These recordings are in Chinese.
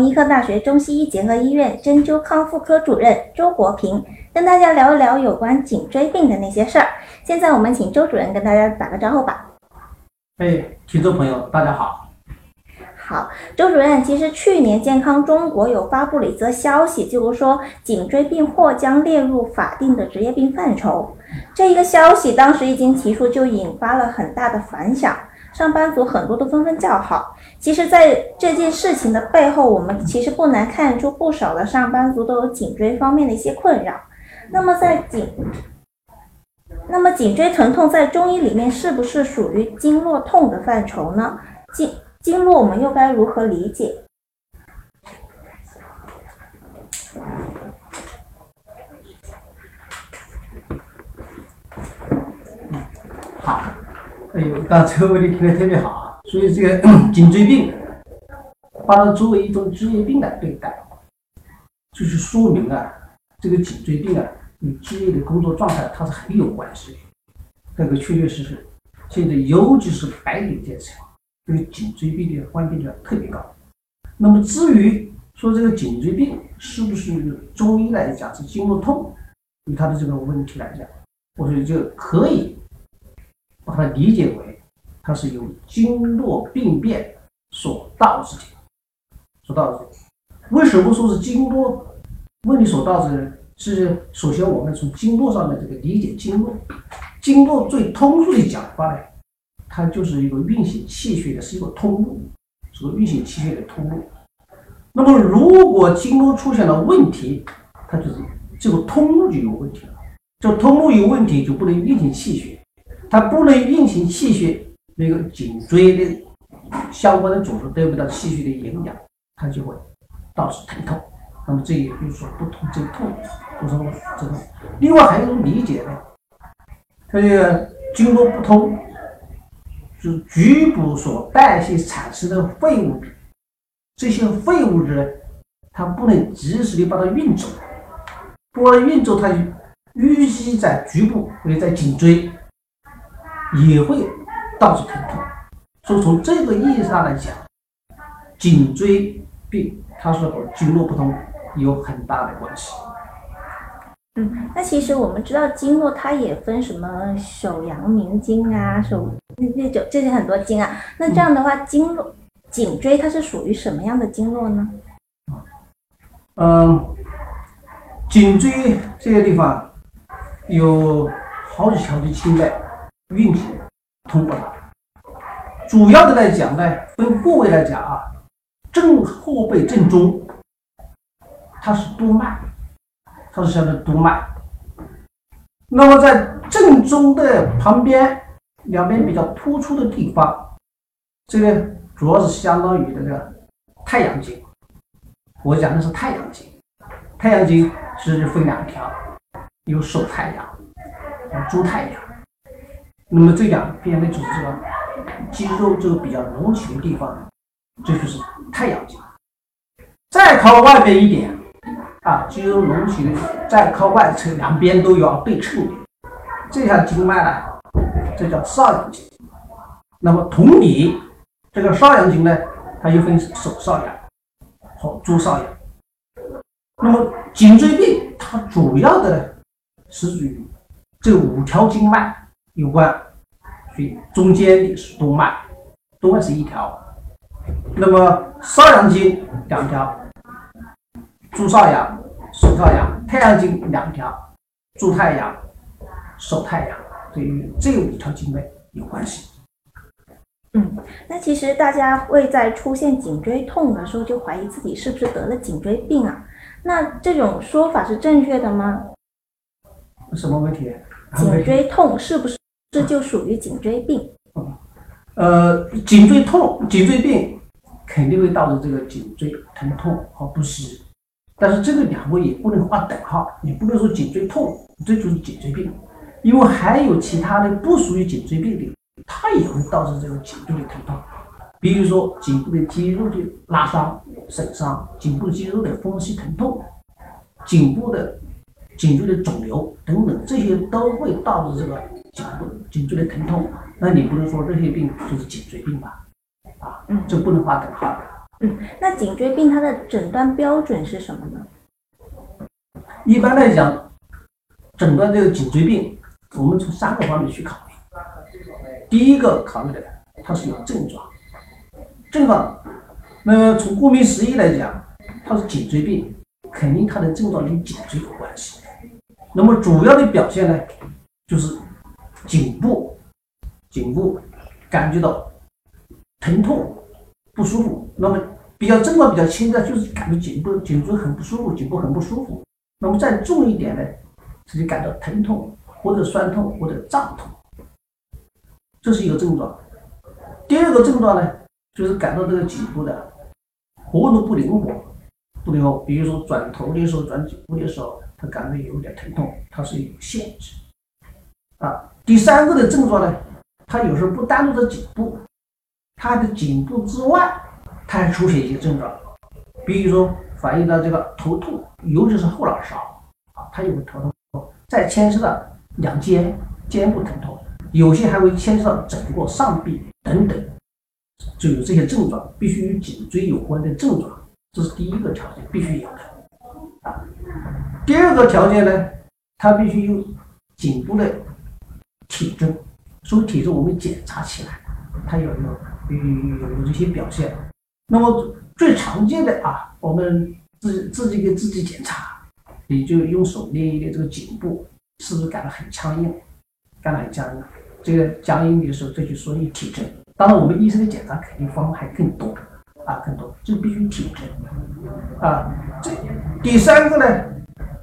医科大学中西医结合医院针灸康复科主任周国平，跟大家聊一聊有关颈椎病的那些事儿。现在我们请周主任跟大家打个招呼吧。哎，听众朋友，大家好。好，周主任，其实去年健康中国有发布了一则消息，就是说颈椎病或将列入法定的职业病范畴。这一个消息当时一经提出，就引发了很大的反响。上班族很多都纷纷叫好。其实，在这件事情的背后，我们其实不难看出，不少的上班族都有颈椎方面的一些困扰。那么，在颈，那么颈椎疼痛在中医里面是不是属于经络痛的范畴呢？经经络我们又该如何理解？好。哎呦，刚才这个问题听得特别好！所以 这个颈椎病，把它作为一种职业病来对待，就是说明啊，这个颈椎病啊与职业的工作状态它是很有关系的。这个确确实实，现在尤其是白领阶层，这个颈椎病的患病率特别高。那么至于说这个颈椎病是不是中医来讲是经络痛，与他的这个问题来讲，我觉得就可以。把它理解为，它是由经络病变所导致的，所导致的。为什么说是经络问题所导致的？是首先我们从经络上的这个理解经络，经络最通俗的讲法呢，它就是一个运行气血的是一个通路，是个运行气血的通路。那么如果经络出现了问题，它就是这个通路就有问题了。这通路有问题，就不能运行气血。它不能运行气血，那个颈椎的相关的组织得不到气血的营养，它就会导致疼痛。那么这也就是说不通则痛，不通则痛。另外还有一种理解呢，它这个经络不通，就是局部所代谢产生的废物，这些废物质呢，它不能及时的把它运走，不能运走，它就淤积在局部或者在颈椎。也会导致疼痛，所以从这个意义上来讲，颈椎病它是和经络不通有很大的关系。嗯，那其实我们知道经络它也分什么手阳明经啊，手那那种这些很多经啊。那这样的话，经络颈椎它是属于什么样的经络呢？嗯，颈椎这个地方有好几条的经脉。运行通过它，主要的来讲呢，分部位来讲啊，正后背正中，它是督脉，它是相当于督脉。那么在正中的旁边两边比较突出的地方，这个主要是相当于这个太阳经。我讲的是太阳经，太阳经是分两条，有手太阳，有足太阳。那么这两边呢，就是这个肌肉这个比较隆起的地方，这就是太阳经。再靠外边一点啊，肌肉隆起的再靠外侧两边都要对称的这条经脉呢，这叫少阳经。那么同理，这个少阳经呢，它又分手少阳和足少阳。那么颈椎病它主要的是属于这五条经脉。有关，所以中间的是督脉，督脉是一条，那么少阳经两条，足少阳、手少阳，太阳经两条，足太阳、手太阳，对于这五条经脉有关系。嗯，那其实大家会在出现颈椎痛的时候就怀疑自己是不是得了颈椎病啊？那这种说法是正确的吗？什么问题？颈椎痛是不是？这就属于颈椎病。呃，颈椎痛、颈椎病肯定会导致这个颈椎疼痛和不适，但是这个两个也不能画等号，你不能说颈椎痛这就是颈椎病，因为还有其他的不属于颈椎病的，它也会导致这个颈椎的疼痛，比如说颈部的肌肉的拉伤、损伤，颈部肌肉的风湿疼痛，颈部的颈椎的肿瘤等等，这些都会导致这个。颈部颈椎的疼痛，那你不能说这些病就是颈椎病吧？啊，就不能划等号。嗯，那颈椎病它的诊断标准是什么呢？一般来讲，诊断这个颈椎病，我们从三个方面去考虑。第一个考虑的，它是有症状，症状，那么从顾名思义来讲，它是颈椎病，肯定它的症状与颈椎有关系。那么主要的表现呢，就是颈部，颈部感觉到疼痛不舒服。那么比较症状比较轻的，就是感觉颈部颈椎很不舒服，颈部很不舒服。那么再重一点呢，自己感到疼痛或者酸痛或者胀痛，这是一个症状。第二个症状呢，就是感到这个颈部的活动不灵活，不灵活。比如说转头的时候、转颈部的时候。他感觉有点疼痛，它是有限制啊。第三个的症状呢，他有时候不单独的颈部，他的颈部之外，他还出现一些症状，比如说反映到这个头痛，尤其是后脑勺啊，他有个头痛，再牵涉到两肩、肩部疼痛，有些还会牵涉到整个上臂等等，就有这些症状，必须与颈椎有关的症状，这是第一个条件，必须有的啊。第二个条件呢，它必须有颈部的体征，所以体征我们检查起来，它有有有有有这些表现。那么最常见的啊，我们自自己给自己检查，你就用手捏一捏这个颈部，是不是感到很僵硬？感到很僵硬，这个僵硬的时候，这就属于体征。当然，我们医生的检查肯定方法还更多啊，更多，这必须体征啊。这第三个呢？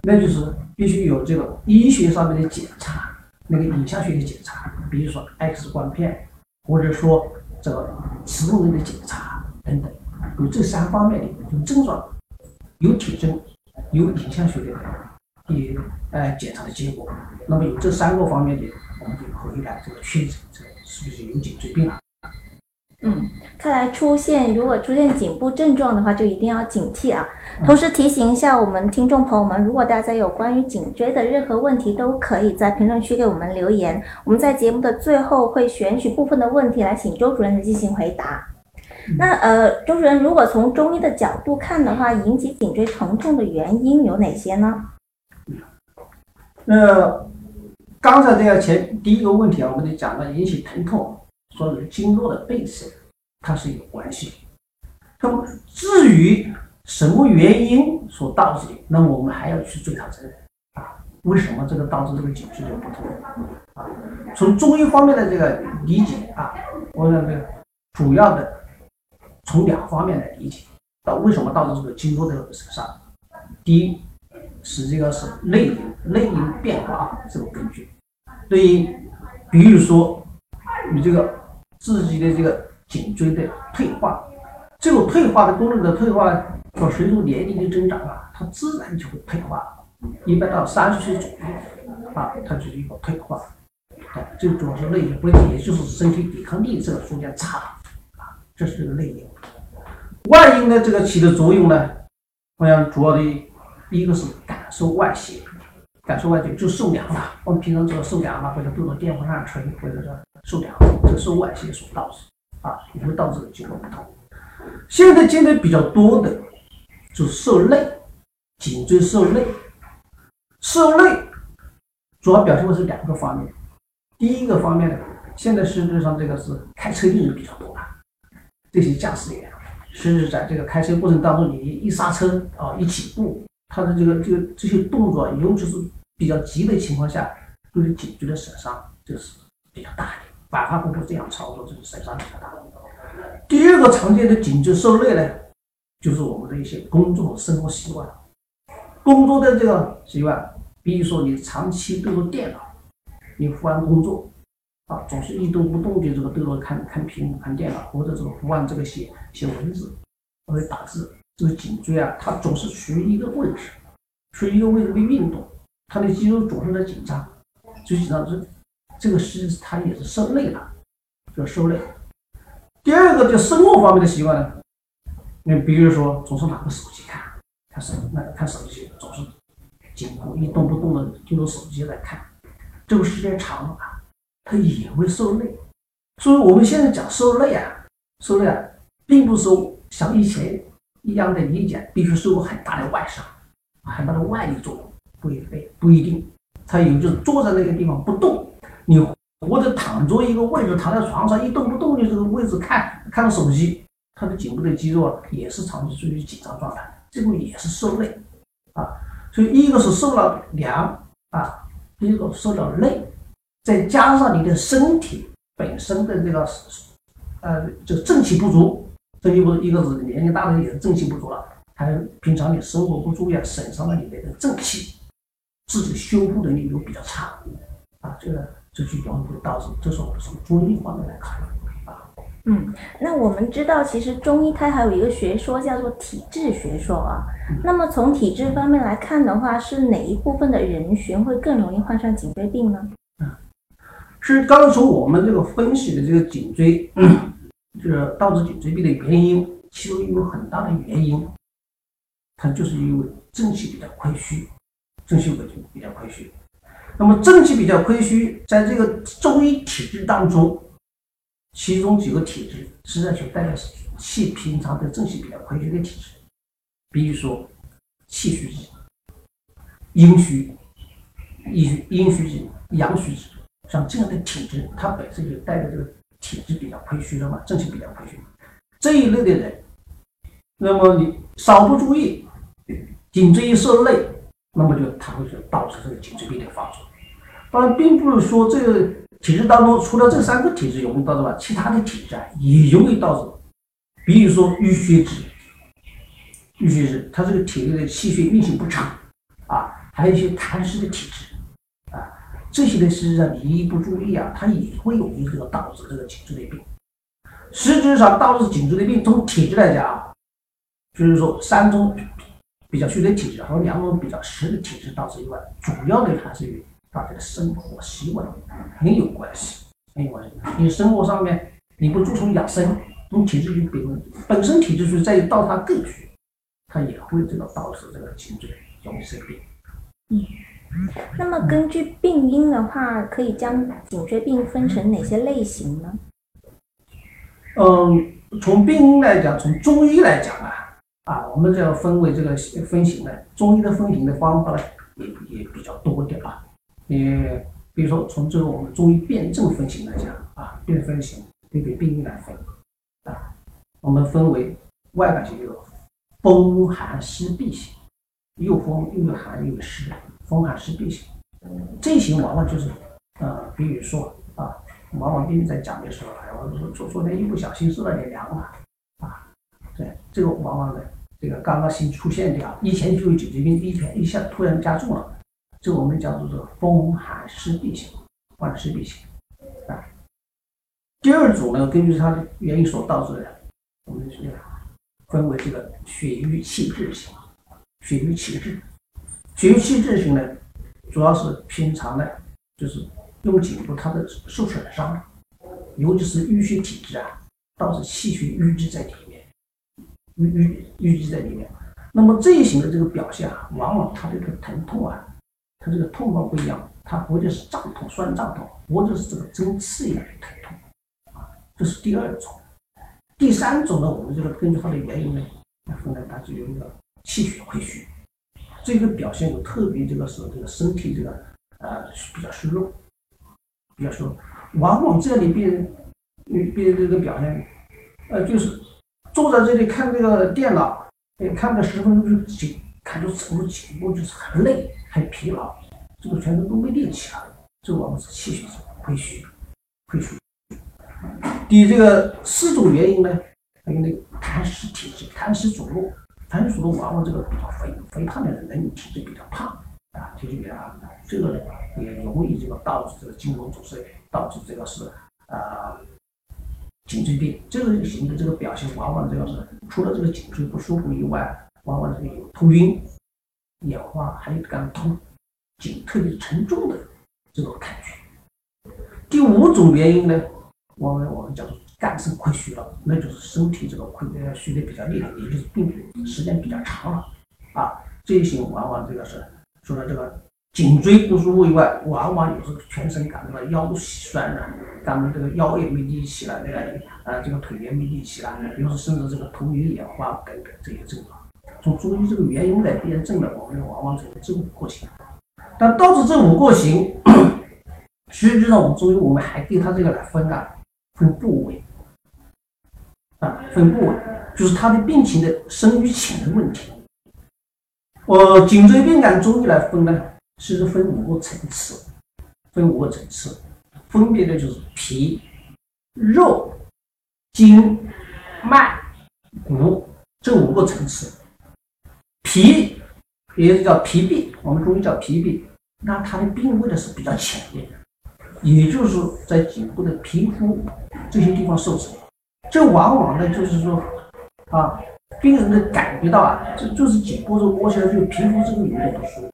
那就是必须有这个医学上面的检查，那个影像学的检查，比如说 X 光片，或者说这个磁共振的检查等等，有这三方面的有症状，有体征，有影像学的的呃检查的结果，那么有这三个方面的，我们就可以来这个确诊这个是不是有颈椎病了。嗯，看来出现如果出现颈部症状的话，就一定要警惕啊。同时提醒一下我们听众朋友们，如果大家有关于颈椎的任何问题，都可以在评论区给我们留言。我们在节目的最后会选取部分的问题来请周主任进行回答。那呃，周主任，如果从中医的角度看的话，引起颈椎疼痛的原因有哪些呢？那刚才这个前第一个问题啊，我们就讲了引起疼痛。说是经络的背射，它是有关系。那么至于什么原因所导致的，那么我们还要去追查责任啊？为什么这个导致这个颈椎就不痛啊？从中医方面的这个理解啊，我认为主要的从两方面来理解，到为什么导致这个经络的损伤？第一是这个是内因，内因变化这个根据。对于比如说你这个。自己的这个颈椎的退化，这种退化的功能的退化，说随着年龄的增长啊，它自然就会退化。一般到三十岁左右啊，它就是一个退化。啊，这主要是内因，不也就是身体抵抗力这个逐渐差啊，这是这个内因。外因呢，这个起的作用呢，我想主要的一个是感受外邪，感受外邪就受凉了。我们平常这个受凉了，或者坐到电风扇吹，或者说。受凉，这受外邪所导致，啊，也会导致颈部不痛。现在见的比较多的，就是受累，颈椎受累，受累主要表现的是两个方面。第一个方面呢，现在实际上这个是开车的人比较多了，这些驾驶员，甚至在这个开车过程当中，你一刹车啊，一起步，他的这个这个这些动作，尤其是比较急的情况下，对于颈椎的损伤就是比较大的。反反复复这样操作，这个损伤比较大。第二个常见的颈椎受累呢，就是我们的一些工作生活习惯。工作的这个习惯，比如说你长期对着电脑，你伏案工作，啊，总是一动不动的这个对着看看屏幕、看电脑，或者这个伏案这个写写文字或者打字，这个颈椎啊，它总是处于一个位置，处于一个位置的运动，它的肌肉总是在紧张，就紧张是。这个是他也是受累了，就受累。第二个就生活方面的习惯呢，你比如说总是拿个手机看，看手那看手机总是颈部一动不动的盯着手机来看，这个时间长了，他也会受累。所以我们现在讲受累啊，受累啊，并不是像以前一样的理解，必须受过很大的外伤，很大的外力作用，不一定不一定。他有就坐在那个地方不动，你或者躺着一个位置，躺在床上一动不动，就这个位置看看手机，他的颈部的肌肉啊也是长期处于紧张状态，这个也是受累啊。所以一个是受了凉啊，第一个受了累，再加上你的身体本身的这个呃就正气不足，正气不足，一个是年龄大了也是正气不足了，还有平常你生活不注意，损伤了你的正气，自己修复能力又比较差啊，这个这就容易导致，这是我们从中医方面来看的啊。嗯，那我们知道，其实中医它还有一个学说叫做体质学说啊。那么从体质方面来看的话，是哪一部分的人群会更容易患上颈椎病呢？嗯，是刚才从我们这个分析的这个颈椎，就是导致颈椎病的原因，其中有很大的原因，它就是因为正气比较亏虚，正气比较亏虚。那么正气比较亏虚，在这个中医体质当中。其中几个体质实际上就代表气平常的正气比较亏虚的体质，比如说气虚质、阴虚、阴阴虚质、阳虚质，像这样的体质，它本身就代表这个体质比较亏虚的嘛，正气比较亏虚。这一类的人，那么你稍不注意，颈椎一受累，那么就它会就导致这个颈椎病的发作。当然，并不是说这个。体质当中，除了这三个体质容易导致外，其他的体质啊也容易导致。比如说淤血质，淤血质它这个体内的气血运行不畅啊，还有一些痰湿的体质啊，这些呢实际上你一不注意啊，它也会有一个导致这个颈椎的病。实质上导致颈椎的病，从体质来讲啊，就是说三种比较虚的体质和两种比较实的体质导致以外，主要的还是与。大家的生活习惯很有关系，很有关系。你生活上面你不注重养生，你体质就本本身体质就在于到它更虚，它也会这个导致这个颈椎容易生病。嗯，那么根据病因的话，可以将颈椎病分成哪些类型呢？嗯，从病因来讲，从中医来讲啊，啊，我们这要分为这个分型呢，中医的分型的方法呢，也也比较多点啊。也比如说，从这个我们中医辨证分型来讲啊，辨分型对比病因来分啊，我们分为外感型有风寒湿痹型，又风又寒又湿，风寒湿痹型。这型往往就是呃，比如说啊，往往病人在讲的时候，哎，我说昨昨天一不小心受了点凉了啊，对，这个往往呢，这个刚刚新出现的啊，以前就有颈椎病，一天一下突然加重了。这我们叫做这风寒湿痹型，风寒湿痹型啊。第二种呢，根据它的原因所导致的，我们是分为这个血瘀气滞型。血瘀气滞，血瘀气滞型呢，主要是平常呢，就是用颈部它的受损伤，尤其是淤血体质啊，导致气血淤积在里面，淤淤淤积在里面。那么这一型的这个表现啊，往往它这个疼痛啊。它这个痛法不一样，它或者是胀痛、酸胀痛，或者是这个针刺一样的疼痛，啊，这是第二种。第三种呢，我们这个根据它的原因呢，来分呢，它就有一个气血亏虚，这个表现有特别这个是这个身体这个呃比较虚弱，比较虚弱。往往这样的病人，病人这个表现，呃，就是坐在这里看这个电脑，看个十分钟就颈，看着整个颈部就是很累。很疲劳，这个全身都没力气了，这往往是气血亏虚，亏虚。第这个四种原因呢，还有那个痰湿体质，痰湿主络，痰湿主络往往这个比较肥肥胖的人，人体质比较胖啊，体质比较胖，这个呢也容易这个导致这个筋膜阻塞，导致这个是啊颈椎病。这个型的这个表现，往往这个是除了这个颈椎不舒服以外，往往这个有头晕。眼花，还有肝痛，颈特别沉重的这种感觉。第五种原因呢，我们我们叫做肝肾亏虚了，那就是身体这个亏呃虚的比较厉害，也就是病时间比较长了啊。这一型往往这个是除了这个颈椎不舒服以外，往往有时候全身感觉到腰酸软，感觉这个腰也没力气了，那个呃这个腿也没力气了，有时甚至这个头晕眼花等等这些症状。从中医这个原因来辩证的，我们往往从这五个型。但导致这五个型，实际上我们中医我们还对它这个来分啊，分部位啊，分部位，就是它的病情的深与浅的问题。我颈椎病按中医来分呢。其实分五个层次，分五个层次，分别的就是皮、肉、筋、脉、骨这五个层次。皮也就叫皮病，我们中医叫皮病，那它的病位呢是比较浅的，也就是在颈部的皮肤这些地方受损。这往往呢就是说啊，病人的感觉到啊，这就是颈部这摸起来就皮肤这个有点不舒服。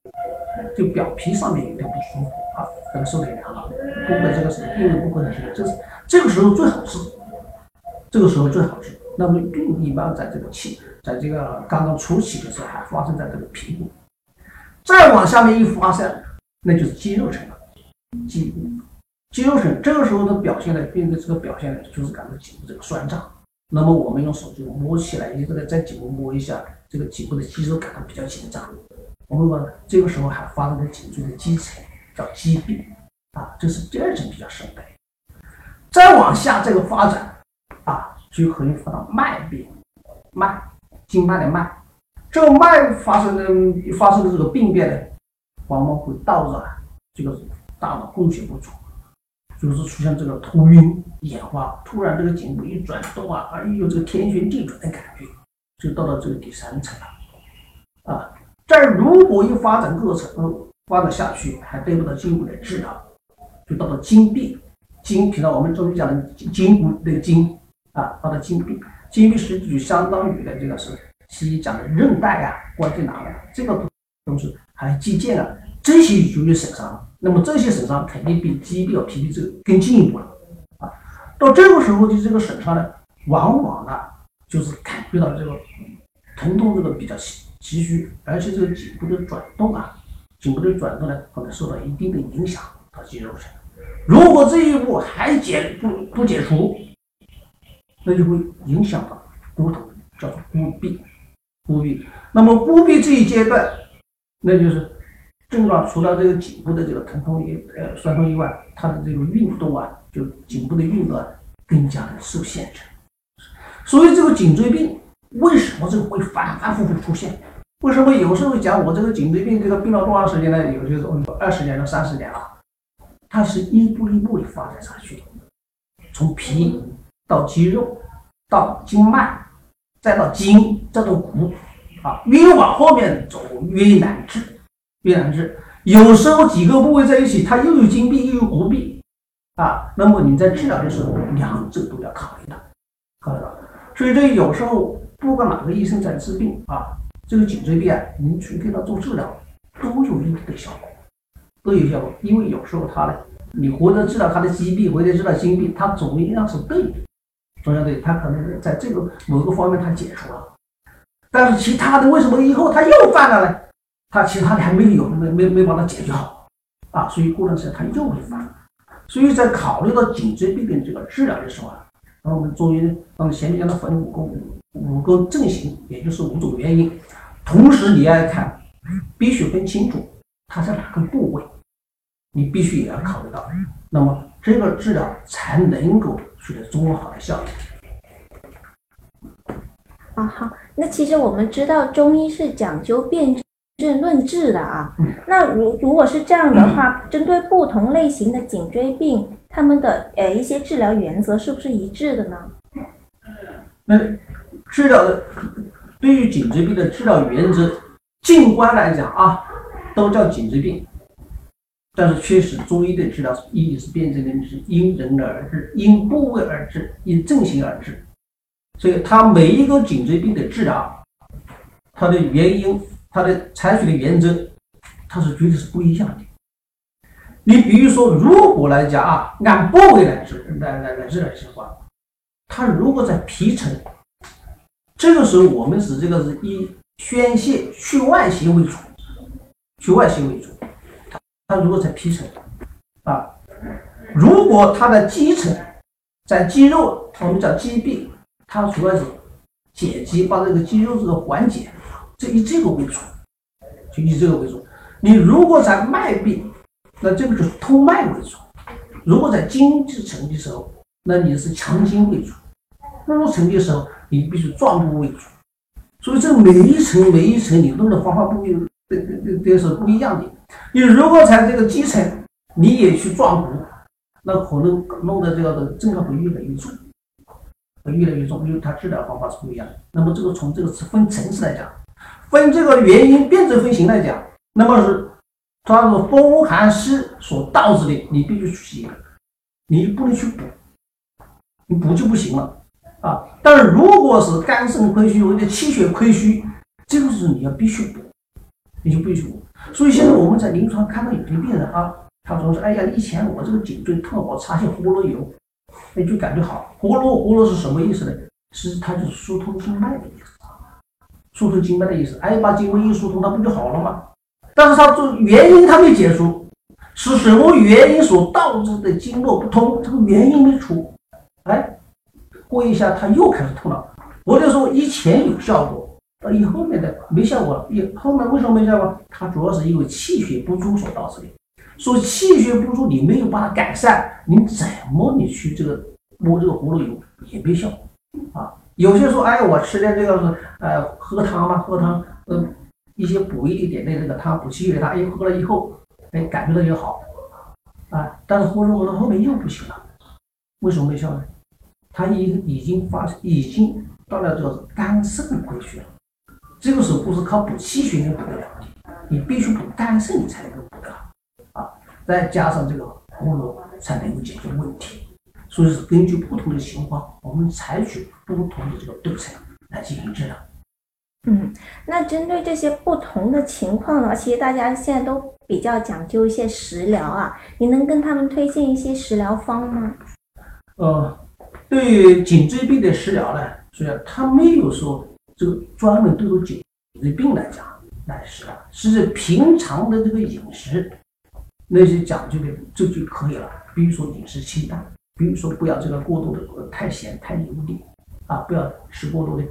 就表皮上面有点不舒服啊，可能受点凉了。部分这个是病人部分的这个，这是这个时候最好治，这个时候最好治。那么病一般在这个气，在这个刚刚初期的时候还发生在这个皮部，再往下面一发生，那就是肌肉层了。肌肌肉层这个时候的表现呢，病人这个表现呢，就是感到颈部这个酸胀。那么我们用手就摸起来，你这个在颈部摸一下，这个颈部的肌肉感到比较紧张。我们说这个时候还发生在颈椎的基层，叫肌病啊，这是第二层比较深的。再往下这个发展啊，就可以发到脉病，脉经脉的脉，这个脉发生的发生的这个病变呢，往往会导致这个大脑供血不足，就是出现这个头晕眼花，突然这个颈部一转动啊，而有这个天旋地转的感觉，就到了这个第三层了啊。这如果一发展过程，发展下去还得不到进一步的治疗，就到了筋病。筋，平常我们中医讲的筋骨那个筋啊，到了筋壁。筋壁实际就相当于的这个是西医讲的韧带啊、关节囊啊，这个东西还有肌腱啊，这些就有损伤。那么这些损伤肯定比肌表、皮病这个更进一步了啊。到这个时候的这个损伤呢，往往呢就是感觉到这个疼痛这个比较急。急需，而且这个颈部的转动啊，颈部的转动呢，可能受到一定的影响到肌肉层。如果这一步还解不不解除，那就会影响到骨头，叫做骨痹。骨痹。那么骨痹这一阶段，那就是症状除了这个颈部的这个疼痛以呃酸痛以外，它的这个运动啊，就颈部的运动啊，更加的受限制。所以这个颈椎病。为什么这个会反反复复出现？为什么有时候讲我这个颈椎病这个病了多长时间呢？有些时候二十年到三十年了，它是一步一步的发展上去的，从皮到肌肉，到经脉，再到筋，再到骨，啊，越往后面走越难治，越难治。有时候几个部位在一起，它又有筋病又有骨病，啊，那么你在治疗的时候，两者都要考虑到，考虑到。所以这有时候。不管哪个医生在治病啊，这个颈椎病啊，你去给他做治疗，都有一定的效果，都有效果。因为有时候他呢，你或者治疗他的疾病，或者治疗心病，他总应该是对的，中央对，他可能是在这个某个方面他解除了，但是其他的为什么以后他又犯了呢？他其他的还没有，没没没把它解决好啊，所以过段时间他又会犯。所以在考虑到颈椎病的这个治疗的时候啊，那我们中医们前面讲的分五个。五个症型，也就是五种原因，同时你要看，必须分清楚它在哪个部位，你必须也要考虑到，那么这个治疗才能够取得综合好的效果。啊，好，那其实我们知道中医是讲究辨证论治的啊，那如如果是这样的话，针对不同类型的颈椎病，他们的呃一些治疗原则是不是一致的呢？那。治疗的对于颈椎病的治疗原则，静观来讲啊，都叫颈椎病。但是确实，中医的治疗一定是辩证的，是因人而治，因部位而治，因症型而治。所以，它每一个颈椎病的治疗，它的原因，它的采取的原则，它是绝对是不一样的。你比如说，如果来讲啊，按部位来治来来来治疗的话，它如果在皮层。这个时候，我们是这个是以宣泄去外邪为主，去外邪为主。它如果在皮层啊，如果它的基层在肌肉，我们叫肌壁，它主要是解肌，把这个肌肉这个缓解，这以这个为主，就以这个为主。你如果在脉壁，那这个就是通脉为主；如果在筋之层的时候，那你是强筋为主；骨层的时候，你必须壮骨为主。所以这每一层每一层你弄的方法不一，这这这是不一样的。你如果在这个基层，你也去壮骨，那可能弄的这个的症状会越来越重，会越来越重，因为它治疗方法是不一样的。那么这个从这个是分层次来讲，分这个原因辨证分型来讲，那么是它是风寒湿所导致的，你必须去解，你不能去补，你补就不行了。啊，但是如果是肝肾亏虚或者气血亏虚，这个是你要必须补，你就必须补。所以现在我们在临床看到有些病人啊，他总是哎呀，以前我这个颈椎痛，我擦些活络油，哎就感觉好。活络活络是什么意思呢？是它就是疏通经脉的意思，疏通经脉的意思。哎，把经脉一疏通，它不就好了吗？但是它就原因它没解除，是什么原因所导致的经络不通？这个原因没出，哎。过一下，他又开始痛了。我就说以前有效果，到以后面的没效果了。以后面为什么没效果？它主要是因为气血不足所导致的。说气血不足，你没有把它改善，你怎么你去这个摸这个葫芦油也没效果啊？有些说，哎，我吃点这个呃喝汤嘛，喝汤，嗯，一些补一点的这个汤，补气血的汤，哎，喝了以后，哎，感觉到也好啊。但是喝着喝着后面又不行了，为什么没效呢？他已已经发已经到了这个肝肾亏虚了，这个时候不是靠补气血能补得了的，你必须补肝肾你才能够补得好啊！再加上这个葫芦才能够解决问题。所以是根据不同的情况，我们采取不同的这个对策来进行治疗。嗯，那针对这些不同的情况呢，其实大家现在都比较讲究一些食疗啊，你能跟他们推荐一些食疗方吗？呃。对于颈椎病的食疗呢，所以它没有说这个专门对着颈椎病来讲来食疗，是平常的这个饮食那些讲究的这就可以了。比如说饮食清淡，比如说不要这个过度的太咸太油腻啊，不要吃过多的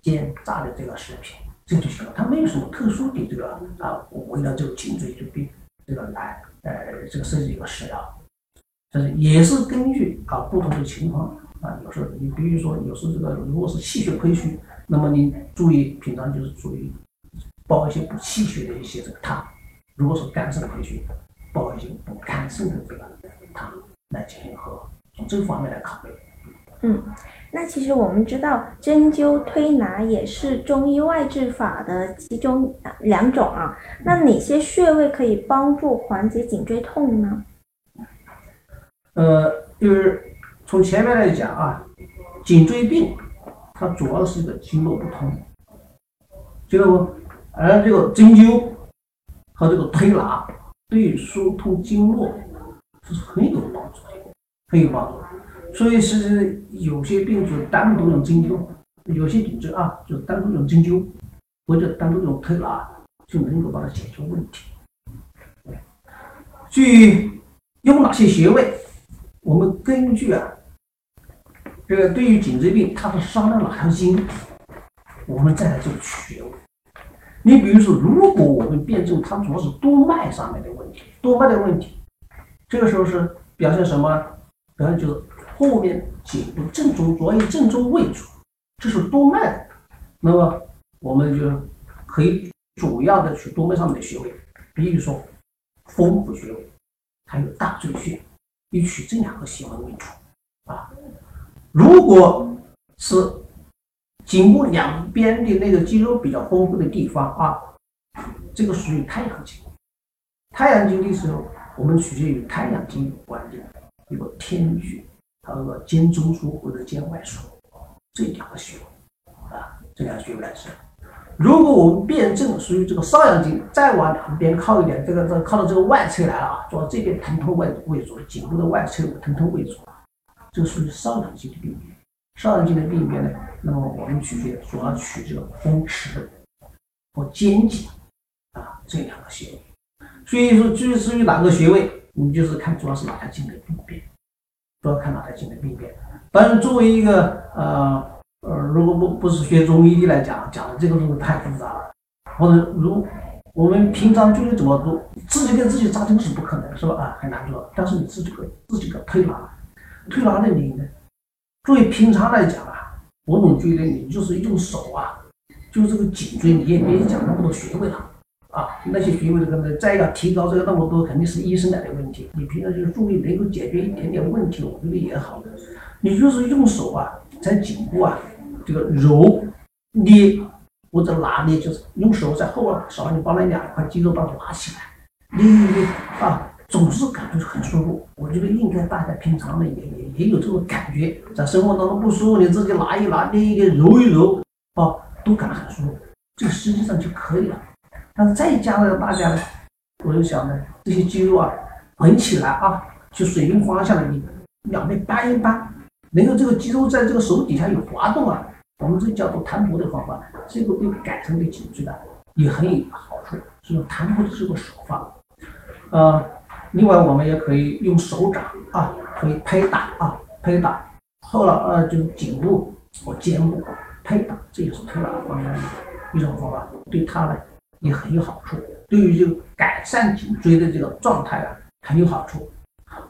煎炸的这个食品，这就行了。它没有什么特殊的这个啊，为了这个颈椎病这个来呃这个设计一个食疗，这是也是根据啊不同的情况。啊，有时候你比如说，有时候这个如果是气血亏虚，那么你注意平常就是注意煲一些补气血的一些这个汤；如果说肝肾亏虚，煲一些补肝肾的这个汤来进行喝。从这个方面来考虑。嗯，那其实我们知道针灸推拿也是中医外治法的其中两种啊。那哪些穴位可以帮助缓解颈椎痛呢？呃，就是。从前面来讲啊，颈椎病它主要是一个经络不通，知道不？而这个针灸和这个推拿对疏通经络是很有帮助的，很有帮助。所以是有些病就单独用针灸，有些病症啊就单独用针灸或者单独用推拿就能够把它解决问题。至于用哪些穴位，我们根据啊。这个对于颈椎病，它是伤了哪条筋？我们再来做穴位。你比如说，如果我们辩证它主要是督脉上面的问题，督脉的问题，这个时候是表现什么？表现就是后面颈部正中，主要以正中为主，这是督脉。那么我们就可以主要的去督脉上面的穴位，比如说风府穴位，还有大椎穴，以取这两个穴位为主啊。如果是颈部两边的那个肌肉比较丰富的地方啊，这个属于太阳经。太阳经的时候，我们取决于太阳经有关的，一个天穴，还有个肩中枢或者肩外束，这两个穴位啊，这两个穴位来治。如果我们辩证属于这个少阳经，再往两边靠一点，这个这靠到这个外侧来了啊，主要这边疼痛为为主，颈部的外侧疼痛为主。这属于少阳经的病变，少阳经的病变呢，那么我们取穴主要取这个风池和肩颈啊这两个穴位。所以说，至于至于哪个穴位，你就是看主要是哪条经的病变，主要看哪条经的病变。当然，作为一个呃呃，如果不不是学中医的来讲，讲的这个东西太复杂了。或者如我们平常究竟怎么做，自己给自己扎针是不可能，是吧？啊，很难做。但是你自己可以自己可推拿，推拿的你呢，作为平常来讲啊，我总觉得你就是用手啊，就这个颈椎，你也别讲那么多穴位了。啊，那些穴位的可能再要提高这个那么多，肯定是医生来的问题。你平常就是注意能够解决一点点问题，我觉得也好的。你就是用手啊，在颈部啊，这个揉捏或者拿捏，就是用手在后耳勺，你把那两块肌肉把它拉起来，捏捏捏啊，总是感觉很舒服。我觉得应该大家平常呢也也也有这种感觉，在生活当中不舒服，你自己拿一拿，捏一捏，揉一揉啊，都感觉很舒服。这个实际上就可以了。但是再加上大家呢，我就想呢，这些肌肉啊，滚起来啊，就水平方向的，你两边扳一扳，能够这个肌肉在这个手底下有滑动啊，我们这叫做弹拨的方法，这个对改善对颈椎的也很有好处，是用弹拨的这个手法。呃，另外我们也可以用手掌啊，可以拍打啊，拍打，后了呃，就颈部或肩部拍打，这也是推拿方面的一种方法，对他呢。也很有好处，对于这个改善颈椎的这个状态啊，很有好处。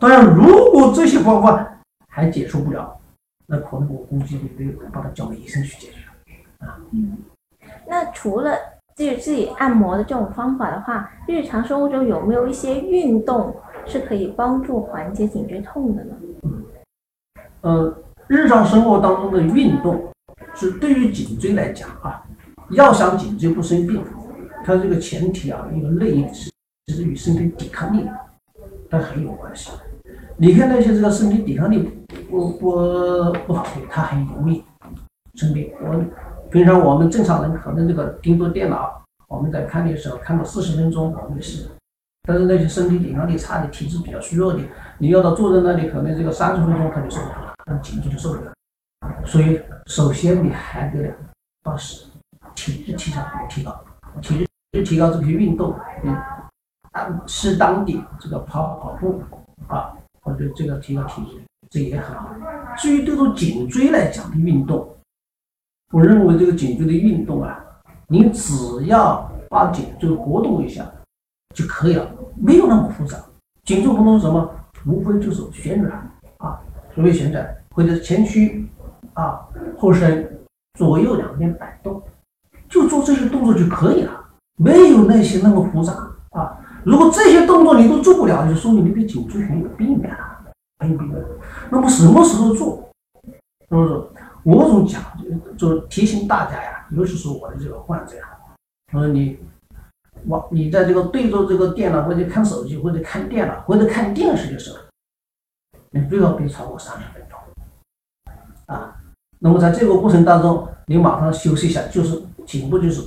当然，如果这些方法还解除不了，那可能我估计你得把它交给医生去解决啊。嗯，那除了至于自己按摩的这种方法的话，日常生活中有没有一些运动是可以帮助缓解颈椎痛的呢？嗯，呃，日常生活当中的运动是对于颈椎来讲啊，要想颈椎不生病。它这个前提啊，一个内因是其实与身体抵抗力它很有关系。你看那些这个身体抵抗力不不不好的，他很容易生病。我平常我们正常人可能这个盯着电脑，我们在看的时候看到四十分钟没事，但是那些身体抵抗力差的、体质比较虚弱的，你要到坐在那里，可能这个三十分钟他就受不了，那颈椎就受不了。所以首先你还得把体质提上提高，体质。提高这些运动，嗯，适当的这个跑跑步啊，或者这个提高体质，这也很好。至于对着颈椎来讲的运动，我认为这个颈椎的运动啊，你只要把颈椎活动一下就可以了，没有那么复杂。颈椎活动是什么？无非就是旋转啊，所谓旋转或者前屈啊、后伸、左右两边摆动，就做这些动作就可以了。没有那些那么复杂啊！如果这些动作你都做不了，就说明你的颈椎很有病变了，很有病变。那么什么时候做？是不是？我总讲，就提醒大家呀，尤其是我的这个患者呀，我说你，我你在这个对着这个电脑或者看手机或者看电脑或者看电视的时候，你最好别超过三十分钟啊。那么在这个过程当中，你马上休息一下，就是颈部就是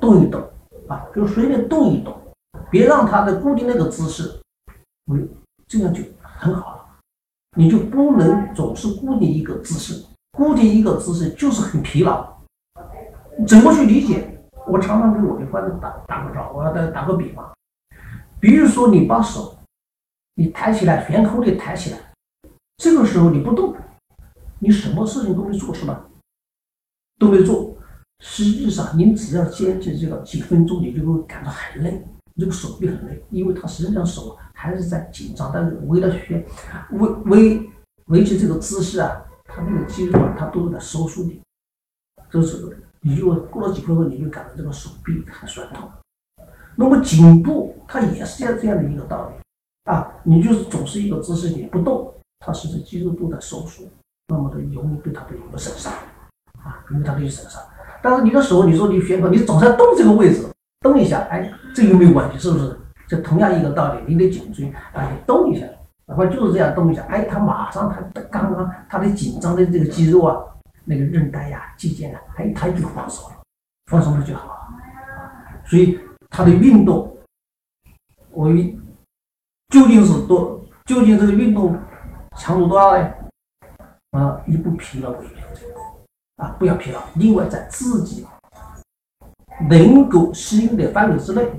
动一动。啊，就随便动一动，别让它的固定那个姿势，嗯，这样就很好了。你就不能总是固定一个姿势，固定一个姿势就是很疲劳。怎么去理解？我常常给我的患者打打个招，我要打打个比方，比如说你把手你抬起来，悬空的抬起来，这个时候你不动，你什么事情都没做是吧？都没做。实际上，你只要坚持这个几分钟，你就会感到很累，这个手臂很累，因为它实际上手还是在紧张，但是为了学维维维持这个姿势啊，它那个肌肉啊，它都在收缩的，这个时候你就过了几分钟，你就感到这个手臂很酸痛。那么颈部它也是这样这样的一个道理啊，你就是总是一个姿势你不动，它实际肌肉都在收缩，那么的容易对它的一个损伤啊，容易它的一个损伤。但是你的手，你说你悬空，你总是要动这个位置，动一下，哎，这又没有问题，是不是？这同样一个道理，你的颈椎啊，你动一下，哪怕就是这样动一下，哎，他马上他刚刚他的紧张的这个肌肉啊，那个韧带呀、肌腱啊，哎，他就放松了，放松了就好了。所以他的运动，我究竟是多？究竟这个运动强度多大呢？啊，以不疲劳为标准。啊，不要疲劳。另外，在自己能够适应的范围之内，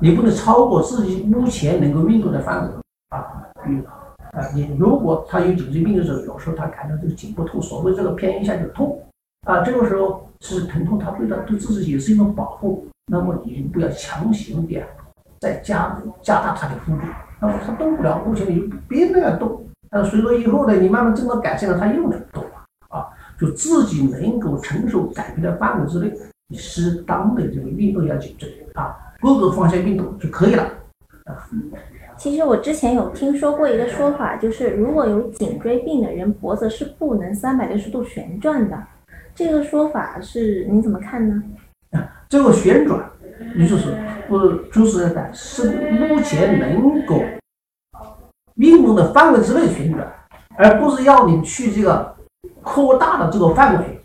你不能超过自己目前能够运动的范围啊。比如啊，你如果他有颈椎病的时候，有时候他感到这个颈部痛，所谓这个偏一下就痛啊，这个时候是疼痛，他对他对自己也是一种保护。那么你就不要强行点再加加大它的幅度，那么它动不了，目前你就别那样动。但随着以后呢，你慢慢症状改善了，它又能动了啊，就自己能够承受改变的范围之内，你适当的这个运动要颈椎啊，各个方向运动就可以了啊。其实我之前有听说过一个说法，就是如果有颈椎病的人，脖子是不能三百六十度旋转的。这个说法是你怎么看呢？啊，这个旋转，你就是不就是的是目前能够运动的范围之内旋转，而不是要你去这个扩大的这个范围。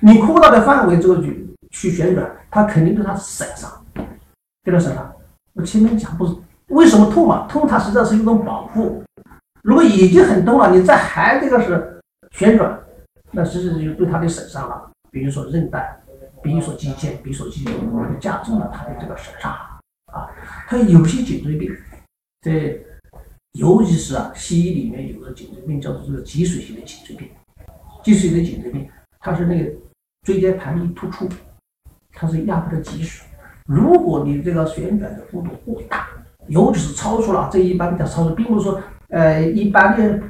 你扩大的范围这个去去旋转，它肯定对它损伤，对它损伤。我前面讲不是。为什么痛嘛？痛它实际上是一种保护。如果已经很痛了，你再还这个是旋转，那实际上就对它的损伤了。比如说韧带，比如说肌腱，比如说肌肉，加重了它的这个损伤啊。它有些颈椎病，在尤其是啊，西医里面有个颈椎病叫做这个脊髓型的颈椎病。脊髓的颈椎病，它是那个椎间盘一突出，它是压迫的脊髓。如果你这个旋转的幅度过大，尤其是超出了这一般比较超出，并不是说呃一般的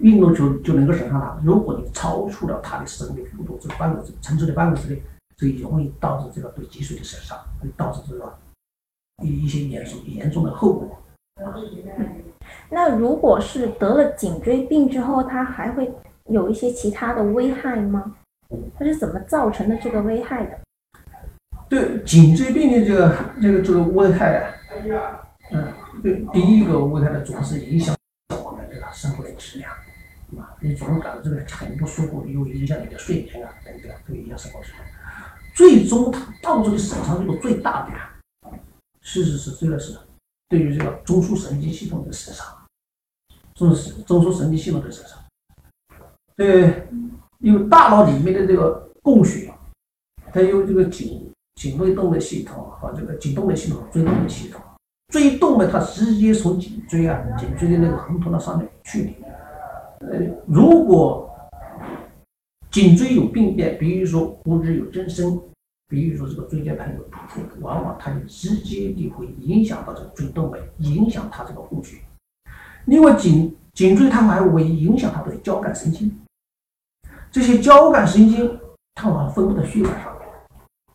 运动就就能够损伤它。如果你超出了它的生理幅度这个范围承受的范围之内，就容易导致这个对脊髓的损伤，会导致这个一一些严重严重的后果。那如果是得了颈椎病之后，它还会有一些其他的危害吗？它是怎么造成的这个危害的？对颈椎病的这个这个这个危害啊。嗯，第一个危害的主要是影响我们这个生活的质量，啊，你总是感到这个很不舒服，又影响你的睡眠啊，等等，都影响生活质量。最终它导致的损伤这个最大的，其实是这个是对于这个中枢神经系统的损伤，中枢中枢神经系统的损伤。对，因为大脑里面的这个供血，它有这个颈颈内动脉系统和这个颈动脉系统、椎动脉系统。椎动脉它直接从颈椎啊，颈椎的那个横突到上面去的。呃，如果颈椎有病变，比如说骨质有增生，比如说这个椎间盘有突出，往往它就直接的会影响到这个椎动脉，影响它这个供血。另外，颈颈椎它还会影响它的交感神经，这些交感神经它往往分布在血管上面，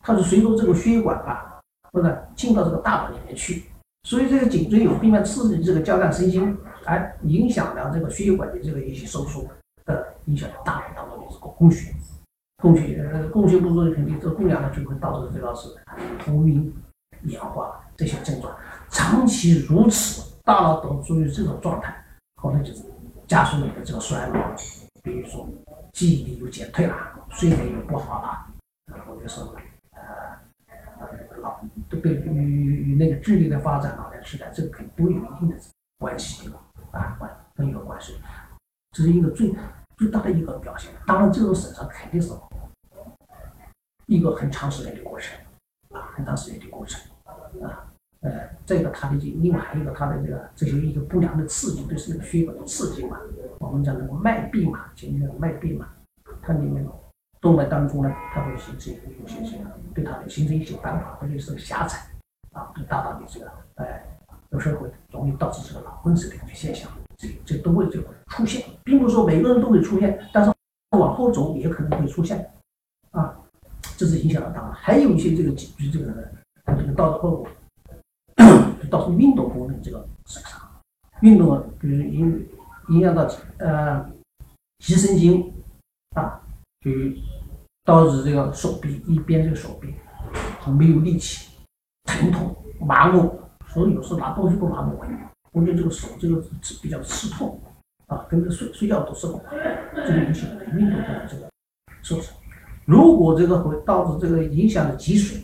它是随着这个血管啊，或者进到这个大脑里面去。所以这个颈椎有病变，刺激这个交感神经，而影响了这个血管的这个一些收缩，的影响大脑当中的这个供血，供血呃供血不足肯定这个供氧呢就会导致这个是头晕、眼花这些症状。长期如此，大脑都处于这种状态，可能就是加速你的这个衰老，比如说记忆力又减退了，睡眠又不好了，或者说。呃都对与与那个智力的发展，老年痴呆这个肯定都有一定的关系啊，关都有关系，这是一个最最大的一个表现。当然，这种损伤肯定是一个很长时间的过程啊，很长时间的过程啊。呃，这个它的另外还有一个它的这个这些一个不良的刺激，对这个血管的刺激嘛，我们讲那个脉壁嘛，前面那个脉壁嘛，它里面。动脉当中呢，它会形成有些些对它形成一些斑块或者是狭窄啊，对大脑的这个哎，有时候会容易导致这个脑昏死的一个现象，这这都会这个出现，并不是说每个人都会出现，但是往后走也可能会出现啊，这是影响到大脑。还有一些这个颈椎这个它这个导致后果，导致运动功能这个损伤，运动，比如影影响到呃脊神经啊。就导致这个手臂一边这个手臂很没有力气、疼痛、麻木，所以有时候拿东西不麻木，我觉得这个手这个比较刺痛啊，跟着睡睡觉都是很这个影响运动的这个受伤。如果这个会导致这个影响的脊髓，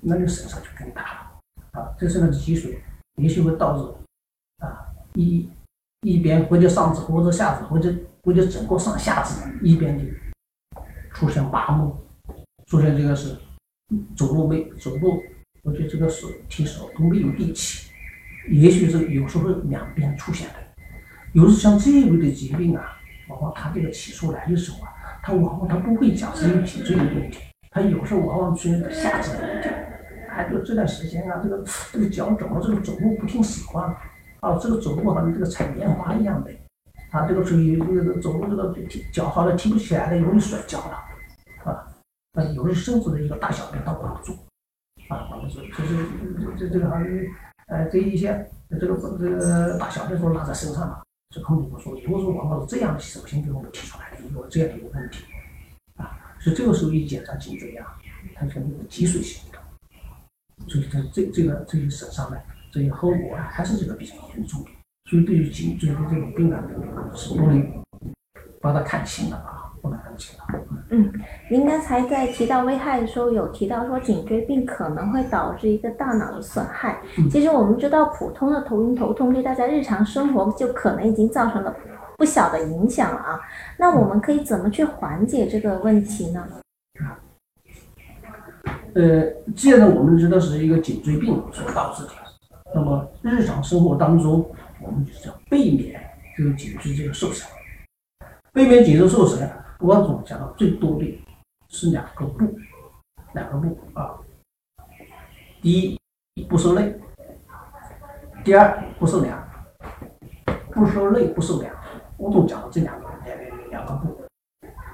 那就损伤就更大了啊。这是那个脊髓，也许会导致啊一一边或者上肢或者下肢或者或者整个上下肢一边的。出现麻木，出现这个是走路没走路我觉得这个手提手都没有力气，也许是有时候两边出现的。有时像这一类的疾病啊，往往他这个起出来的时候啊，他往往他不会讲是因为颈椎有问题，他有时候往往出现下肢的问题。哎，就这段时间啊，这个这个脚怎么这个走路不听使唤了啊？这个走路好像这个踩棉花一样的，啊，这个属于这个走路这个脚好像提不起来了，容易摔跤了，啊，啊，有时甚至的一个大小便倒不住，啊，这就是这这个好像呃这一些这个这个大小便都拉在身上了，这肯定不说，如果说往往是这样首先给我们提出来的一个这样的一个问题，啊，所以这个时候一检查颈椎啊，它肯定是积水性的。所以，这这这个这些损伤呢，这些后果，还是这个比较严重的。所以，对于颈椎的这种病啊，是不能把它看轻了啊，不能看轻了。嗯，您刚才在提到危害的时候，有提到说颈椎病可能会导致一个大脑的损害。其实我们知道，普通的头晕头痛对大家日常生活就可能已经造成了不小的影响了啊。那我们可以怎么去缓解这个问题呢？呃，既然我们知道是一个颈椎病所导致的，那么日常生活当中，我们就是要避免这个颈椎这个受伤。避免颈椎受伤，我总讲到最多的是两个步，两个步啊。第一，不受累；第二，不受凉。不受累，不受凉，我总讲了这两个两两个步。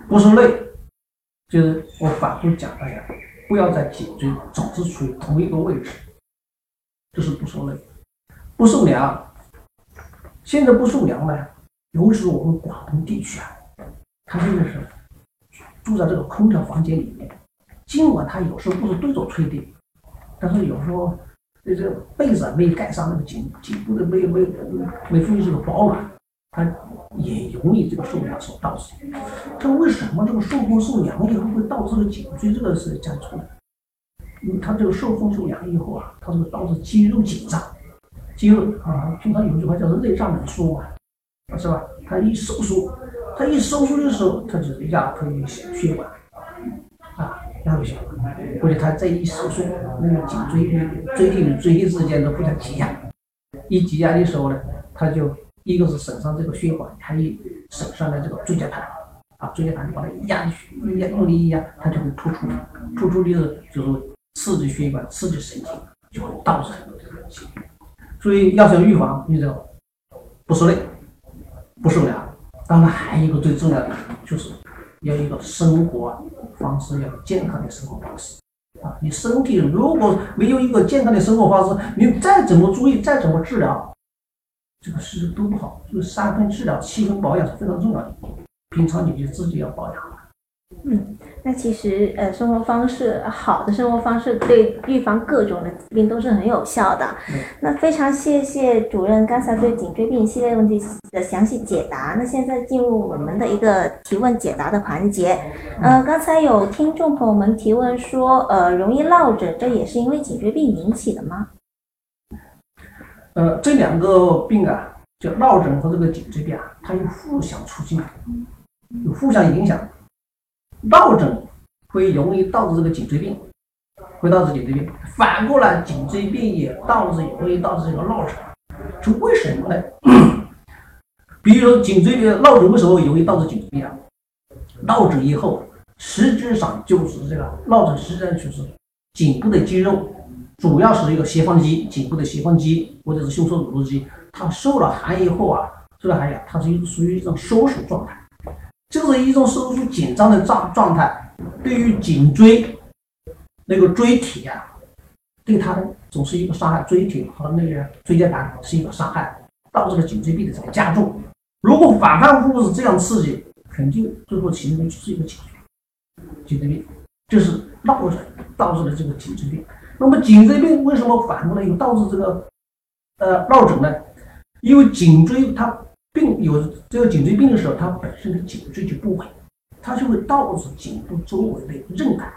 不受累，就是我反复讲大家。不要在颈椎总是处于同一个位置，这是不受累，不受凉。现在不受凉呢，尤其是我们广东地区啊，他现在是住在这个空调房间里面，尽管他有时候不是对着吹的，但是有时候这这个被子没盖上，那个颈颈部的没有没有没注意这个保暖，它也容易这个受凉所导致。这为什么这个受风受凉以后会导致这个颈椎这个是这样出来？因为它这个受风受凉以后啊，它是导致肌肉紧张，肌肉啊，平常有句话叫做内脏萎缩嘛，是吧？它一收缩，它一收缩的时候，它就压迫于血管啊，压迫血管，或者它再一收缩，那个颈椎椎体与椎体之间都互相挤压，一挤压的时候呢，它就。一个是损伤这个血管，还有损伤的这个椎间盘，啊，椎间盘把它压下去，压用力一压，它就会突出，突出就是就是刺激血管，刺激神经，就会导致很多这个疾病。所以要想预防，你就不受累，不受凉。当然还有一个最重要的，就是要一个生活方式，要健康的生活方式。啊，你身体如果没有一个健康的生活方式，你再怎么注意，再怎么治疗。这个是都不好，就是三分治疗，七分保养是非常重要的。平常你就自己要保养。嗯，那其实呃，生活方式好的生活方式对预防各种的疾病都是很有效的。那非常谢谢主任刚才对颈椎病系列问题的详细解答。那现在进入我们的一个提问解答的环节。呃，刚才有听众朋友们提问说，呃，容易落枕，这也是因为颈椎病引起的吗？呃，这两个病啊，叫落枕和这个颈椎病啊，它有互相促进，有互相影响。落枕会容易导致这个颈椎病，会导致颈椎病。反过来，颈椎病也导致容易导致这个落枕，是为什么呢？比如说颈椎病落枕为什么容易导致颈椎病啊？落枕以后，实质上就是这个落枕，实际上就是颈部的肌肉。主要是一个斜方肌，颈部的斜方肌或者是胸锁乳突肌，它受了寒以后啊，受了寒呀，它是属于一种收缩状态，这是一种收缩紧张的状状态，对于颈椎那个椎体啊，对它的总是一个伤害，椎体和那个椎间盘是一个伤害，导致了颈椎病的这个加重。如果反反复复是这样刺激，肯定最后形成就是一个颈椎颈椎病，就是落枕导致的这个颈椎病。那么颈椎病为什么反过来又导致这个呃落枕呢？因为颈椎它病有这个颈椎病的时候，它本身的颈椎就不稳，它就会导致颈部周围的韧带、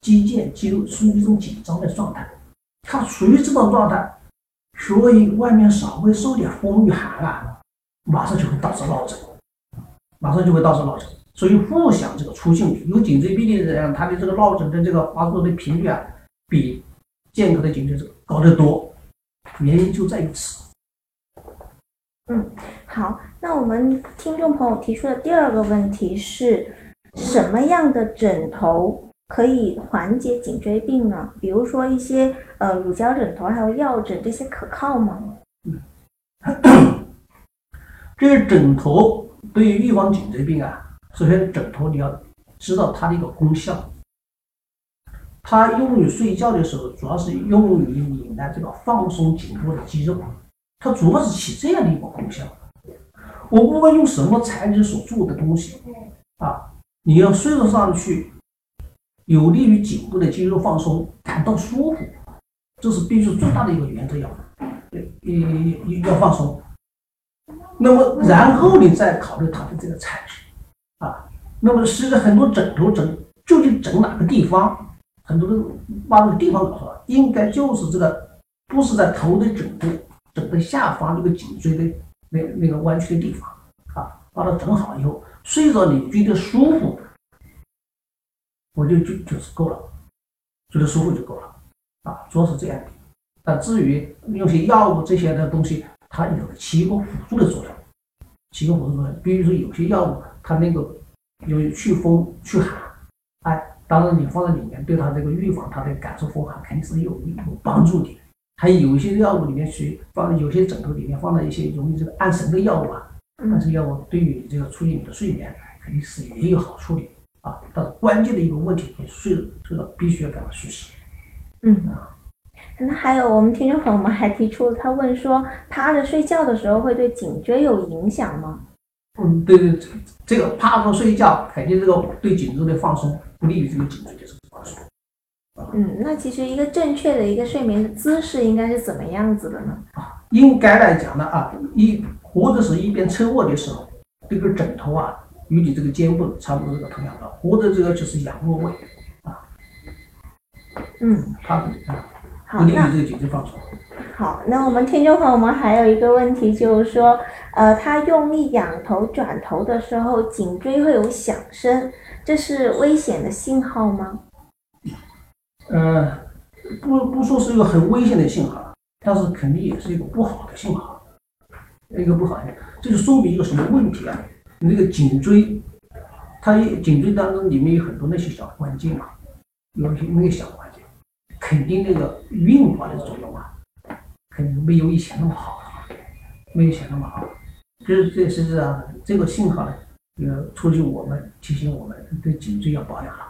肌腱、肌肉处于一种紧张的状态。它处于这种状态，所以外面稍微受点风雨寒啊，马上就会导致落枕，马上就会导致落枕。所以互相这个促进，有颈椎病的人，他的这个落枕的这个发作的频率啊。比健康的颈椎症高得多，原因就在于此。嗯好，那我们听众朋友提出的第二个问题是，什么样的枕头可以缓解颈椎病呢？比如说一些呃乳胶枕头，还有药枕，这些可靠吗？嗯 这个枕头对于预防颈椎病啊，首先枕头你要知道它的一个功效。它用于睡觉的时候，主要是用于你的这个放松颈部的肌肉，它主要是起这样的一个功效。我不管用什么材质所做的东西啊，你要睡得上去，有利于颈部的肌肉放松，感到舒服，这是必须最大的一个原则要，呃，要放松。那么然后你再考虑它的这个材质啊。那么实际上很多枕头枕究竟枕哪个地方？很多人把这个地方搞错了，应该就是这个，不是在头的枕部，枕的下方这个颈椎的那那个弯曲的地方啊，把它整好以后，睡着你觉得舒服，我就就就是够了，觉得舒服就够了啊，主要是这样的。那至于用些药物这些的东西，它有起一个辅助的作用，起个辅助作用。比如说有些药物，它那个有祛风祛寒，哎。当然，你放在里面，对它这个预防它的感受风寒肯定是有有帮助的。还有一些药物里面去放，有些枕头里面放了一些容易这个安神的药物啊，安神药物对于这个促进你的睡眠肯定是也有好处的啊。但是关键的一个问题，你睡睡了必须要赶快休息。嗯啊，那还有我们听众朋友们还提出，他问说，趴着睡觉的时候会对颈椎有影响吗？嗯，对对，这这个趴着睡觉肯定这个对颈椎的放松。不利于这个颈椎的这个放松。嗯，那其实一个正确的一个睡眠的姿势应该是怎么样子的呢？啊，应该来讲呢，啊，一或者是一边侧卧的时候，这个枕头啊与你这个肩部差不多这个同样高，或者这个就是仰卧位啊。嗯，它不利于这个颈椎放松。好，那我们听众朋友们还有一个问题就是说，呃，他用力仰头转头的时候，颈椎会有响声。这是危险的信号吗？呃，不不说是一个很危险的信号，但是肯定也是一个不好的信号，一个不好的，这就说明一个什么问题啊？你那个颈椎，它颈椎当中里面有很多那些小关节嘛，有些那个小关节，肯定那个运化的作用啊，肯定没有以前那么好，没有以前那么好，就是这实际上这个信号呢。呃，促进我们提醒我们对颈椎要保养了，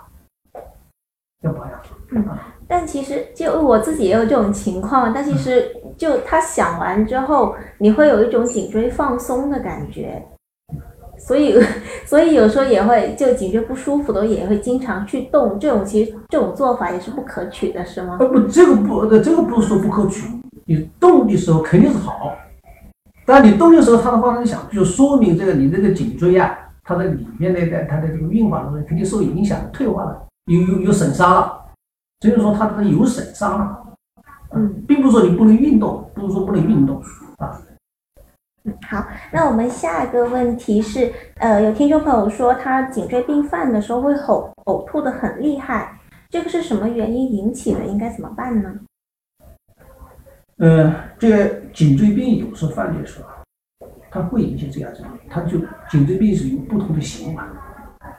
要保养好。嗯，但其实就我自己也有这种情况，但其实就他想完之后，你会有一种颈椎放松的感觉，所以 所以有时候也会就颈椎不舒服的也会经常去动，这种其实这种做法也是不可取的，是吗？呃不，这个不，这个不是说不可取，你动的时候肯定是好，但你动的时候它的发生响，就说明这个你这个颈椎啊。它的里面那个它的这个运化的东西肯定受影响、退化了，有有有损伤了，所以说它这个有损伤了，嗯，并不是说你不能运动，不是说不能运动啊。嗯，好，那我们下一个问题是，呃，有听众朋友说他颈椎病犯的时候会呕呕吐的很厉害，这个是什么原因引起的？应该怎么办呢？呃，这个颈椎病有时候犯的时候。它会引起这样子，它就颈椎病是有不同的型嘛，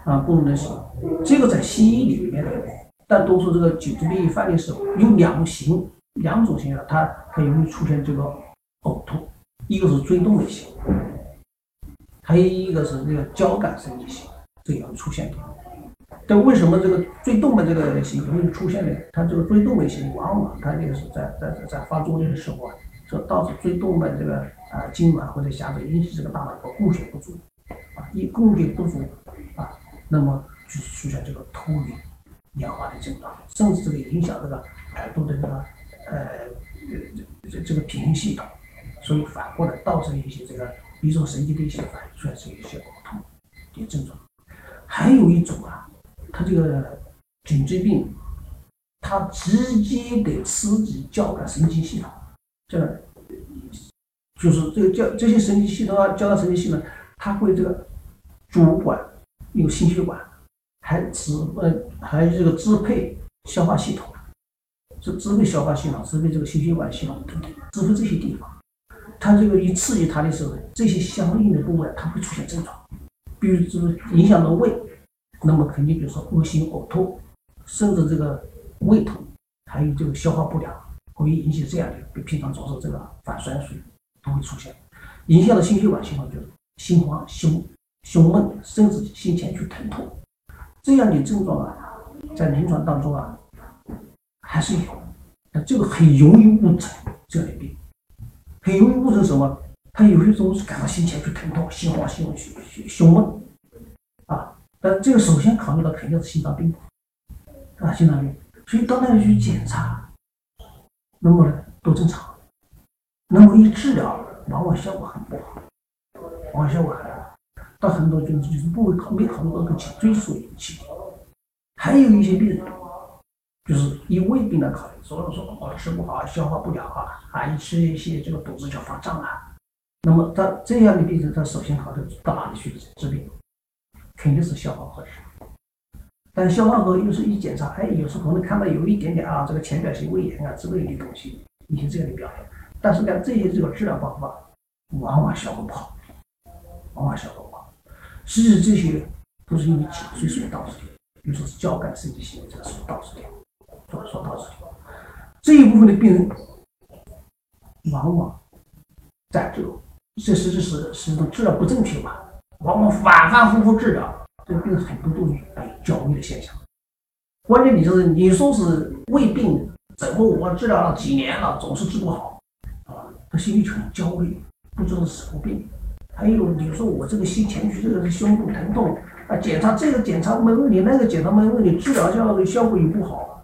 啊，不同的型。这个在西医里面，但多数这个颈椎病犯的时候有两型，两种型啊，它它容易出现这个呕吐，一个是椎动脉型，还有一个是那个交感神经型，这样出现的。但为什么这个椎动脉这个型容易出现呢？它这个椎动脉型往往它这个是在在在发作的时候啊。说导致椎动脉这个啊痉挛或者狭窄，引起这个大脑的供血不足啊，一供血不足啊，那么就出现这个头晕、眼花的症状，甚至这个影响这个耳朵的这个呃这这这个平衡系统，所以反过来导致一些这个一种神经的一些反应，出现一些呕吐的症状。还有一种啊，它这个颈椎病，它直接的刺激交感神经系统。这个就是这个叫这些神经系统啊，交感神经系统，它会这个主管有心血管，还支呃还有这个支配消化系统，是支配消化系统、支配这个心血管系统等等，支配这些地方。它这个一刺激它的时候，这些相应的部位它会出现症状，比如就是影响到胃，那么肯定比如说恶心、呕吐，甚至这个胃痛，还有这个消化不良，会引起这样的，比平常总是这个反酸水都会出现，影响到心血管系统就是心慌、胸胸闷，甚至心前区疼痛，这样的症状啊，在临床当中啊还是有，这个很容易误诊这类病。很容易误诊什么？他有些时候是感到心前区疼痛、心慌、心胸胸闷啊。但这个首先考虑到肯定是心脏病啊，心脏病。所以到那里去检查，那么呢都正常。那么一治疗，往往效果很不好，往往效果很。到很多就是就是不会考没考虑到个颈椎所引起的。还有一些病人。就是以胃病来考虑，所以说哦吃不好，消化不良啊，还吃一些这个肚子就发胀啊。那么他这样的病人，他首先考虑到哪里去治病？肯定是消化科。但消化科又是一检查，哎，有时候可能看到有一点点啊，这个浅表性胃炎啊之类的东西，一些这样的表现。但是呢，这些这个治疗方法往往效果不好，往往效果不好。其实这些都是因为颈椎所导致的，比如说是交感神经系统这个所导致的。说到这这一部分的病人，往往在这，这实质是是一种治疗不正确嘛？往往反反复复治疗，这个病很多都有焦虑的现象。关键你就是你说是胃病，怎么我治疗了几年了，总是治不好啊？他心里就很焦虑，不知道是什么病。还有你说我这个心前区这个是胸部疼痛啊，检查这个检查没问题，那个检查没问题，治疗效效果也不好。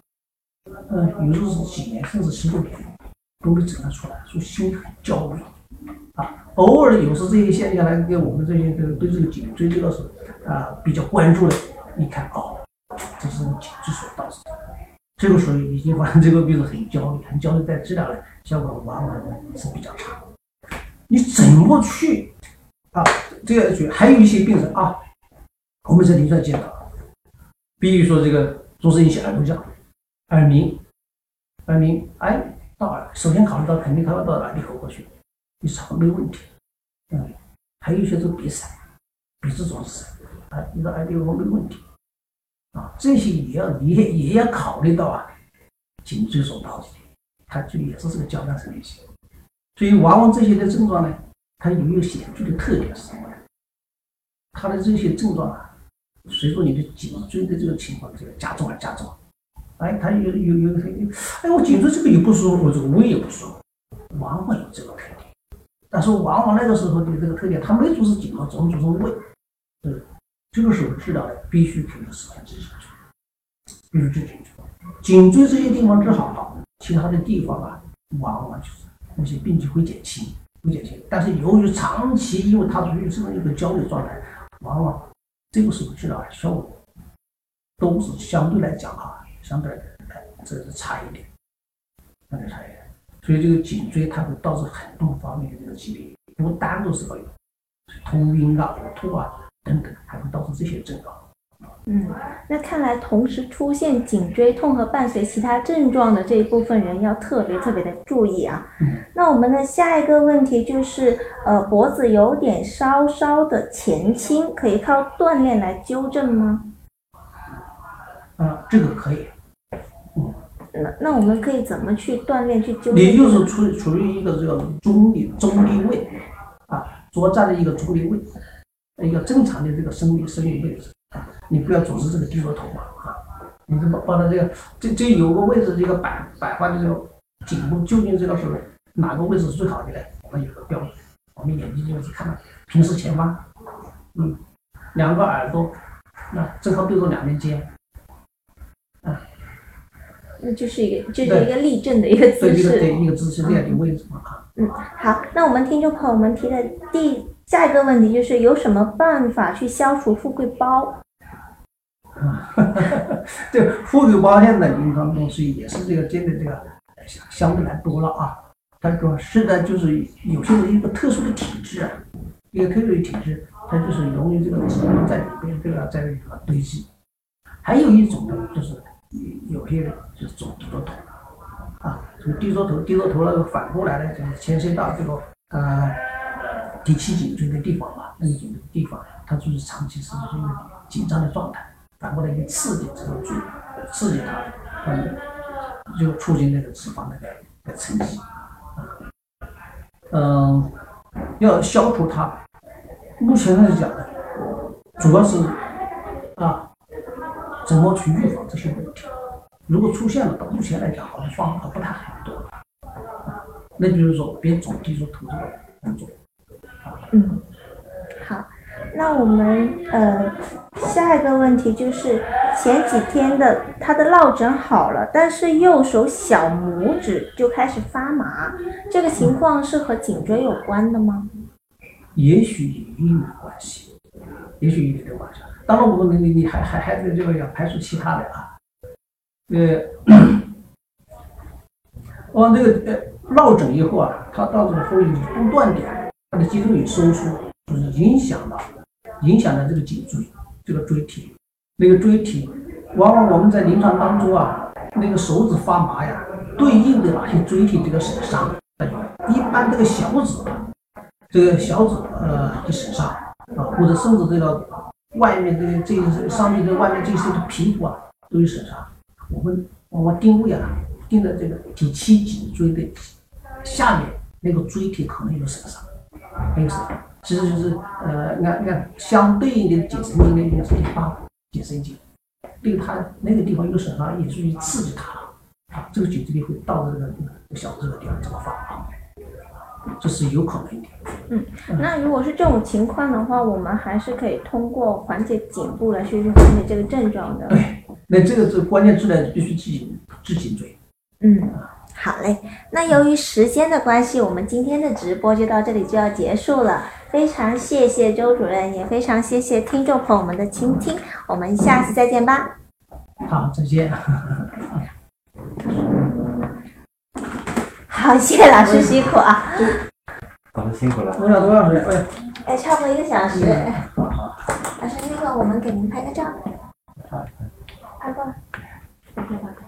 嗯，有时候是几年甚至十多年都没诊断出来，所以心很焦虑啊。偶尔有时这些现象来，跟我们这些这个对这个颈椎这个是啊比较关注的，一看哦，这是颈椎所导致的。这个时候已经发现这个病人很焦虑，很焦虑，但治疗呢效果往往是比较差。你怎么去啊？这个去还有一些病人啊，我们在临床见到，比如说这个总是引起耳朵叫。耳鸣，耳鸣，哎，到耳，首先考虑到肯定他要到耳鼻喉科去，你查没问题，嗯，还有一些是鼻塞，鼻子总是塞，啊，你到耳鼻喉没问题，啊，这些也要也也要考虑到啊，颈椎所导致的，它就也是这个交感神经系统，所以往往这些的症状呢，它有一个显著的特点是什么呢？它的这些症状啊，随着你的颈椎的这个情况这个加重而加重。哎，他有有有个特点，哎，我颈椎这个也不舒服，我这个胃也不舒服，往往有这个特点。但是往往那个时候的这个特点，他没主治颈，总主治胃。对，这个时候治疗的必须肯定是治下去，必须治颈椎。颈椎这些地方治好了，其他的地方啊，往往就是那些病情会减轻，不减轻。但是由于长期，因为他处于这么一个焦虑状态，往往这个时候治疗效果都是相对来讲哈。相对来讲，这是差一点，相对差一点。所以这个颈椎它会导致很多方面的这个疾病，不单独是个头晕啊、呕吐啊等等，还会导致这些症状。嗯，那看来同时出现颈椎痛和伴随其他症状的这一部分人要特别特别的注意啊。嗯。那我们的下一个问题就是，呃，脖子有点稍稍的前倾，可以靠锻炼来纠正吗？啊，这个可以。嗯，那那我们可以怎么去锻炼去纠正？你就是处处于一个这个中立中立位，啊，坐站的一个中立位，一个正常的这个生理生理位置啊，你不要总是这个低着头嘛啊，你这么放在这个这这有个位置这个摆摆放的这个颈部究竟这个是哪个位置是最好的呢？我们有个标准，我们眼睛就去看到平视前方，嗯，两个耳朵那正好对着两边肩。啊那就是一个，就是一个立正的一个姿势，对一个姿势这样的位置嘛嗯，好，那我们听众朋友们提的第下一个问题就是有什么办法去消除富贵包？啊，哈哈哈这富贵包现在临床中是也是这个真的这个相相对来多了啊。它主要是呢，就是有些人一个特殊的体质啊，一个特殊的体质，它就是容易这个脂肪在里边这个在堆积。还有一种呢，就是。有些人就是中毒的痛，啊，从低着头，低着头那个，反过来呢，就是牵涉到这个呃第七颈椎的地方嘛，那个地方，它就是长期是一个紧张的状态，反过来去刺激这个椎，刺激它，嗯，就促进那个脂肪那个的沉积，啊，嗯，要消除它，目前来讲呢，主要是啊，怎么去预防这些问题。如果出现了，到目前来讲，好像方法不太很多。那就是说，别总低着头这个工作。嗯，那我们呃下一个问题就是前几天的他的落枕好了，但是右手小拇指就开始发麻，这个情况是和颈椎有关的吗？也许有一点关系，也许有一点关系。当然，我们你你还还还是这个要排除其他的啊。呃，往这个呃落枕以后啊，它到这个后不断点，它的肌肉有收缩，就是影响到影响了这个颈椎这个椎体，那个椎体，往往我们在临床当中啊，那个手指发麻呀，对应的哪些椎体这个损伤？一般这个小指，这个小指呃的损伤啊，或者甚至这个外面这个这上面这外面这些的皮肤啊都有损伤。我们往往定位啊，定在这个第七颈椎的下面那个椎体可能有损伤，没有损伤，其实就是呃，按按相对应的颈神经呢，就是第八颈神经，对它那个地方有损伤，也属于刺激它，啊，这个颈椎病会导致这个小这个地方这么发啊，这是有可能的。嗯，那如果是这种情况的话，我们还是可以通过缓解颈部来去缓解这个症状的。对。那这个是关键治疗，必须治颈治颈椎。嗯，好嘞。那由于时间的关系，我们今天的直播就到这里就要结束了。非常谢谢周主任，也非常谢谢听众朋友们的倾听。我们下次再见吧。好，再见。好，谢谢老师辛苦啊。老师辛苦了。多少多少时间？哎，差不多一个小时。好好。老师，那个我们给您拍个照。好。拍过，OK，OK。